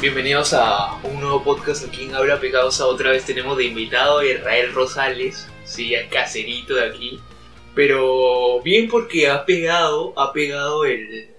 Bienvenidos a un nuevo podcast aquí en Habla Pecadosa. Otra vez tenemos de invitado a Israel Rosales, sí, al caserito de aquí. Pero bien porque ha pegado, ha pegado el,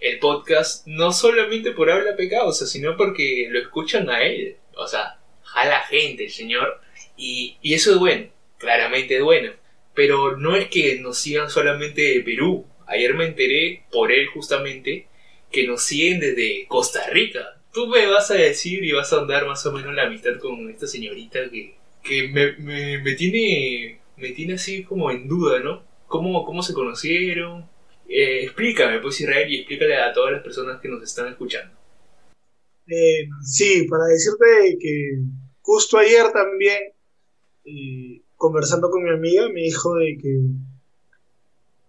el podcast no solamente por Habla Pecadosa, sino porque lo escuchan a él. O sea, jala gente el señor. Y, y eso es bueno, claramente es bueno. Pero no es que nos sigan solamente de Perú. Ayer me enteré por él justamente que nos siguen desde Costa Rica tú me vas a decir y vas a andar más o menos la amistad con esta señorita que, que me, me, tiene me tiene así como en duda, ¿no? ¿Cómo, cómo se conocieron? Eh, explícame, pues Israel, y explícale a todas las personas que nos están escuchando. Eh, sí, para decirte que justo ayer también, eh, conversando con mi amiga, me dijo de que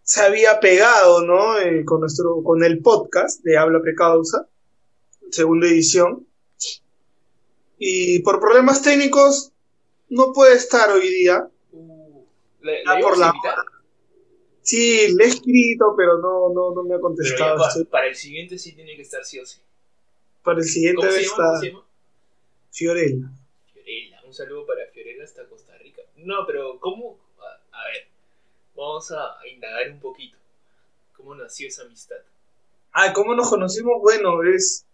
se había pegado, ¿no? Eh, con, nuestro, con el podcast de Habla Precausa segunda edición. Y por problemas técnicos no puede estar hoy día. Uh, ¿Le, por la... Sí, le he escrito, pero no, no, no me ha contestado. para, para, el siguiente sí tiene que estar sí o sí. Para el siguiente ¿Cómo se está llama? ¿Cómo se llama? Fiorella. Fiorella, un saludo para Fiorella hasta Costa Rica. No, pero ¿cómo? A, a ver, vamos a, a indagar un poquito. ¿Cómo nació esa amistad? Ah, ¿cómo nos conocimos? Bueno, es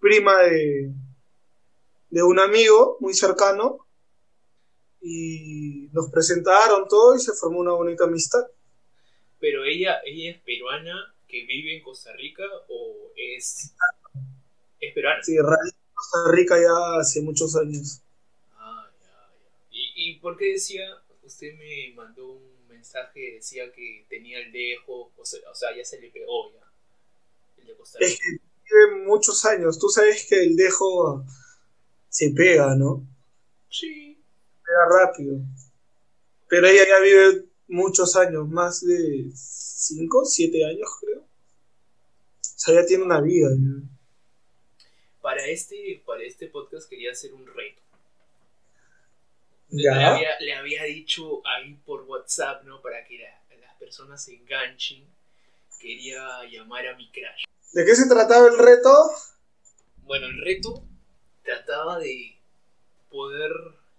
prima de, de un amigo muy cercano y nos presentaron todo y se formó una bonita amistad. Pero ella, ella es peruana que vive en Costa Rica o es, es peruana. Sí, radicó en Costa Rica ya hace muchos años. Ah, ya, ya. ¿Y, ¿Y por qué decía, usted me mandó un mensaje, decía que tenía el dejo, o sea, o sea ya se le pegó ya, el de Costa Rica? Es que vive muchos años. Tú sabes que el dejo se pega, ¿no? Sí. Pega rápido. Pero ella ya vive muchos años, más de 5, 7 años creo. O sea, ya tiene una vida. ¿no? Para este, para este podcast quería hacer un reto. ¿Ya? Le, había, le había dicho ahí por WhatsApp, ¿no? Para que la, las personas se enganchen. Quería llamar a mi crush. ¿De qué se trataba el reto? Bueno, el reto trataba de poder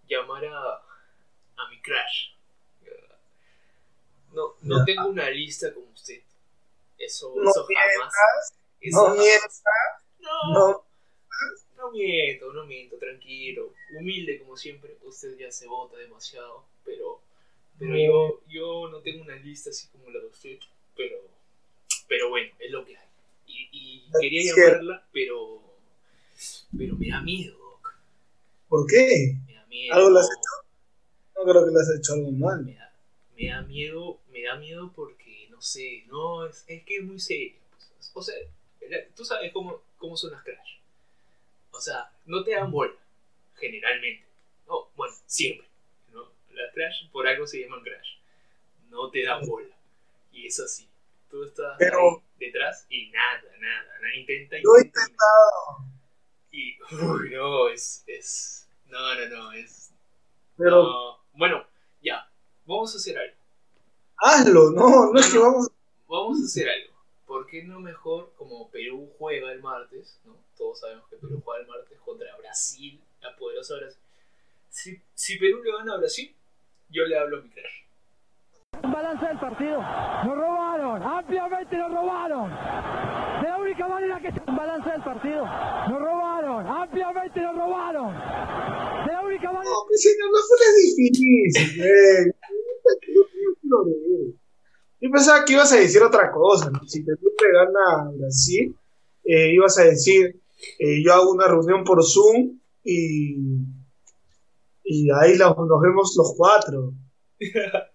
llamar a, a mi crush. No, no tengo una lista como usted. Eso, No eso jamás. Eso No jamás. mientas, No, no. no miento, no miento, tranquilo. Humilde como siempre, usted ya se vota demasiado, pero, pero yo, yo no tengo una lista así como la de usted, pero, pero bueno, es lo que hay. Y, y quería llamarla, pero, pero me da miedo, Doc. ¿Por qué? Me da miedo. ¿Algo le has No creo que le has hecho algo mal. Me da, me da miedo, me da miedo porque, no sé, no, es, es que es muy serio. pues. O sea, tú sabes cómo, cómo son las crash. O sea, no te dan bola, generalmente. No, bueno, siempre. ¿no? Las crash por algo se llaman crash. No te dan bola. Y es así. Tú estás Pero- detrás y nada, nada, nada. Intenta Yo he intenta, Y, uy, no, es, es, no, no, no, es, Pero no. Bueno, ya, vamos a hacer algo. hazlo, no, no es que vamos. Vamos a hacer algo. ¿Por qué no mejor, como Perú juega el martes, ¿no? Todos sabemos que Perú juega el martes contra Brasil, la poderosa Brasil. Si, si Perú le gana a Brasil, yo le hablo a mi crash. Balance del partido. Nos robaron, ampliamente nos robaron. De la única manera que un balance del partido. Nos robaron, ampliamente nos robaron. De la única manera. No, pues, señor, no fue difícil, eh. Yo pensaba que ibas a decir otra cosa. ¿no? Si le gana a Brasil, eh, ibas a decir: eh, Yo hago una reunión por Zoom y, y ahí la- nos vemos los cuatro.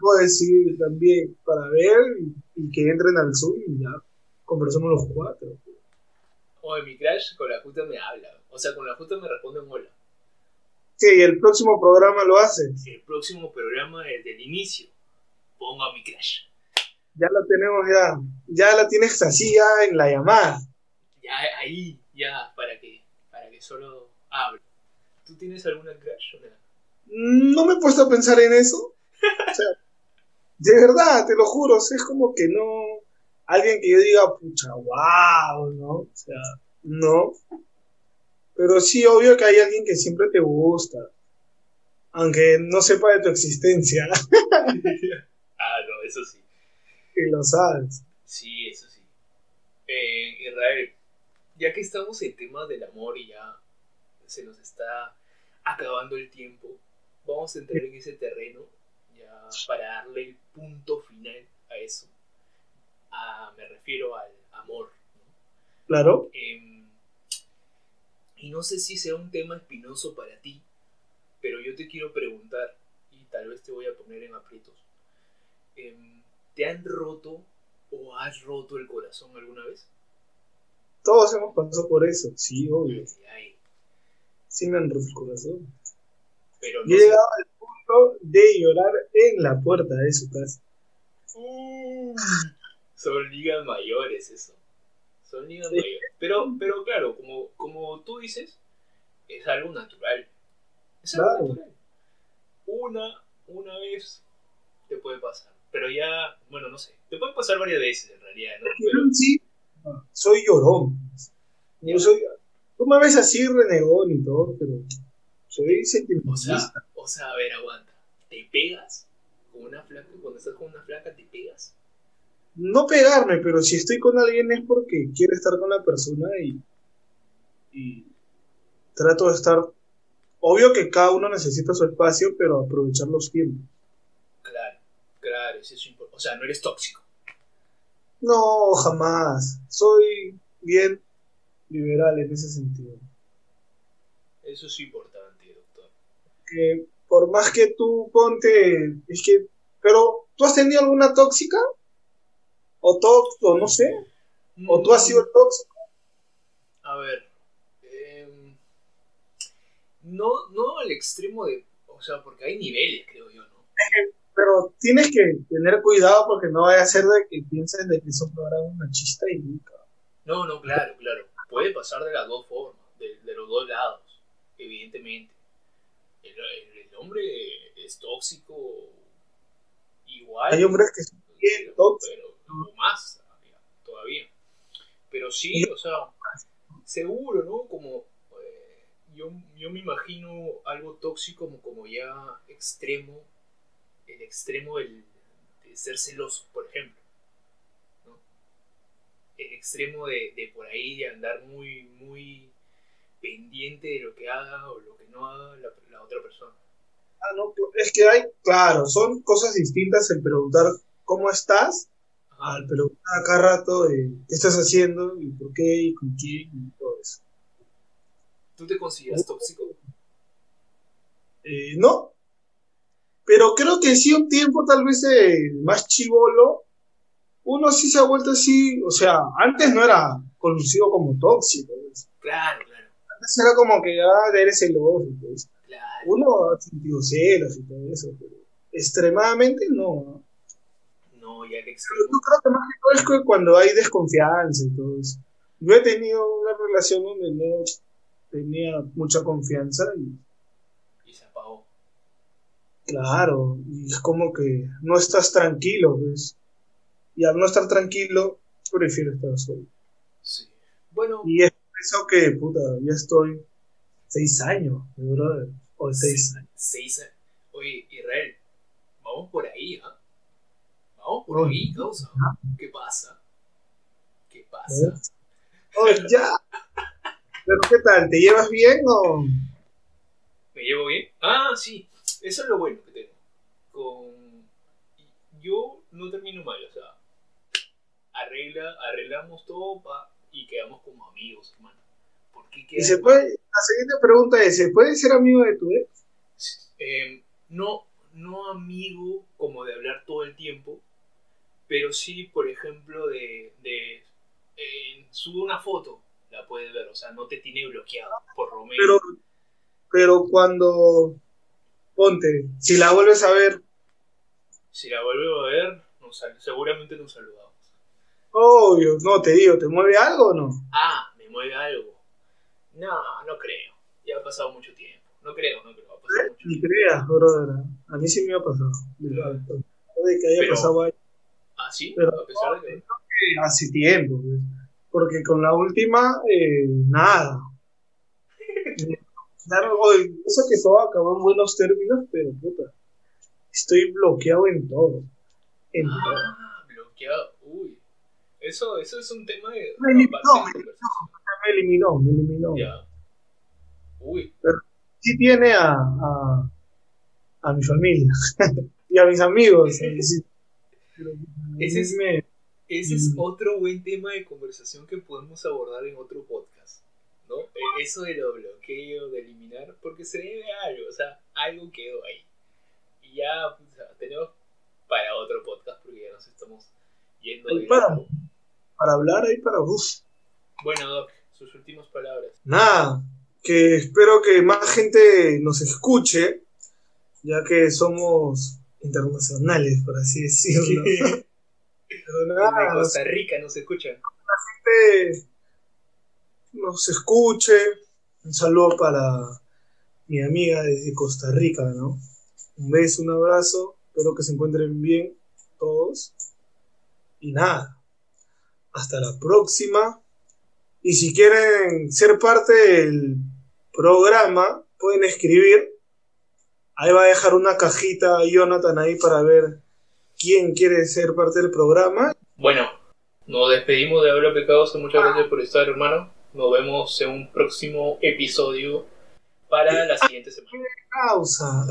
Puedo decir también para ver y, y que entren al Zoom y ya conversamos los cuatro. O mi crash con la justa me habla. O sea, con la justa me responde en hola. Sí, el próximo programa lo haces. El próximo programa, desde el inicio, ponga mi crash. Ya lo tenemos ya. Ya la tienes así ya en la llamada. Ya ahí, ya, para que, para que solo hable. ¿Tú tienes alguna crash o nada? No me he puesto a pensar en eso. O sea, de verdad, te lo juro. o sea, es como que no. Alguien que yo diga, pucha, wow, ¿no? O sea, no. Pero sí, obvio que hay alguien que siempre te gusta. Aunque no sepa de tu existencia. ah, no, eso sí. Y lo sabes. Sí, eso sí. Eh, Israel, ya que estamos en temas del amor y ya se nos está acabando el tiempo, vamos a entrar en ese terreno ya para darle el punto final a eso. me refiero al amor. Claro. Em, y no sé si sea un tema espinoso para ti, pero yo te quiero preguntar, y tal vez te voy a poner en aprietos. Em, ¿Te han roto o has roto el corazón alguna vez? Todos hemos pasado por eso, sí, obvio. Sí me han roto el corazón. Pero he llegado al de llorar en la puerta de su casa. son ligas mayores eso. Son ligas mayores. Pero, pero claro, como, como tú dices, es algo natural. Es algo natural. Una, una vez te puede pasar. Pero ya, bueno, no sé. Te puede pasar varias veces en realidad, ¿no? Pero... Sí, soy llorón. Yo soy, tú me ves así renegón y todo, pero soy sentimentalista. O sea, o sea, a ver, aguanta. ¿Te pegas con una flaca? Cuando estás con una flaca, ¿te pegas? No pegarme, pero si estoy con alguien es porque quiero estar con la persona y, y trato de estar. Obvio que cada uno necesita su espacio, pero aprovechar los tiempos. Claro, claro, eso es importante. O sea, no eres tóxico. No, jamás. Soy bien liberal en ese sentido. Eso es importante, doctor. Que por más que tú ponte, es que, pero ¿tú has tenido alguna tóxica? O tóxico, no sé. ¿O tú has sido el tóxico? A ver. Em, no, no al extremo de. O sea, porque hay niveles, creo yo, ¿no? Pero tienes que tener cuidado porque no vaya a ser de que piensen de que es un programa machista y nunca. No, no, claro, claro. Puede pasar de las dos formas, de, los dos lados, evidentemente. El, hombre es tóxico igual. Hay hombres que son bien tóxicos. Pero, más todavía. Pero sí, o sea, seguro, ¿no? Como eh, yo, yo me imagino algo tóxico como, como ya extremo el extremo del, de ser celoso, por ejemplo. ¿no? El extremo de, de, por ahí de andar muy, muy pendiente de lo que haga o lo que no haga la, la otra persona. Ah, no, es que hay, claro, son cosas distintas el preguntar cómo estás al preguntar cada rato qué estás haciendo y por qué y con quién y todo eso. ¿Tú te consideras tóxico? Eh, no, pero creo que sí, un tiempo tal vez más chivolo, uno sí se ha vuelto así, o sea, antes no era conocido como tóxico. Claro, claro. Antes era como que, ah, eres celoso, pues. Uno ha sentido celos y todo eso, pero extremadamente no. No, ya que extremo. Yo creo que más que todo es cuando hay desconfianza y todo eso. Yo he tenido una relación donde no tenía mucha confianza y Claro, y es como que no estás tranquilo, ¿ves? Y al no estar tranquilo, prefiero estar solo. Sí. Bueno. Y es eso que, puta, ya estoy seis años, brother. O seis años. Seis años. Oye, Israel, vamos por ahí, ¿ah? Vamos por ahí, causa. ¿Qué pasa? ¿Qué pasa? Oh, ya. ¿Pero qué tal? ¿Te llevas bien o...? ¿Me llevo bien? Ah, sí. Eso es lo bueno que tengo. Con... Yo no termino mal, o sea, arregla, arreglamos todo pa... y quedamos como amigos, hermano. ¿Por qué y se puede, la siguiente pregunta es, ¿se puede ser amigo de tu ex? Eh, no, no amigo como de hablar todo el tiempo, pero sí, por ejemplo, de, de eh, sube una foto, la puedes ver, o sea, no te tiene bloqueado, por Romeo. Pero, pero cuando Ponte, si la vuelves a ver. Si la vuelvo a ver, seguramente nos saludamos. Obvio, no, te digo, ¿te mueve algo o no? Ah, me mueve algo. No, no creo. Ya ha pasado mucho tiempo. No creo, no creo. Ha pasado mucho Ni creas, brother. A mí sí me ha pasado. De que haya Pero, pasado algo. ¿Ah, sí? Pero, a pesar de que... hace tiempo. Pues. Porque con la última, eh, nada. Claro, eso que todo acabó en buenos términos, pero puta, estoy bloqueado en todo. En todo. Ah, bloqueado. Eso, eso es un tema de. Me eliminó, me eliminó, me eliminó. Ya. Uy. Sí tiene a, a, a mi familia y a mis amigos. sí. Pero, Ese es- me- Ese es otro buen tema de conversación que podemos abordar en otro podcast, ¿no? E- Eso de lo bloqueo, de eliminar, porque se debe a algo, o sea, algo quedó ahí. Y ya o sea, tenemos para otro podcast porque ya nos estamos yendo Ahí de para. hablar ahí para uf. Bueno, Doc, sus últimas palabras. Nada, que espero que más gente nos escuche, ya que somos internacionales, por así decirlo. Pero nada, Costa Rica nos escuchan. gente nos escuche. Un saludo para mi amiga desde Costa Rica, ¿no? Un beso, un abrazo. Espero que se encuentren bien todos. Y nada, hasta la próxima. Y si quieren ser parte del programa, pueden escribir. Ahí va a dejar una cajita Jonathan ahí para ver quién quiere ser parte del programa. Bueno, nos despedimos de Habla Pecados. Muchas gracias por estar, hermano. Nos vemos en un próximo episodio para la siguiente semana. Causa.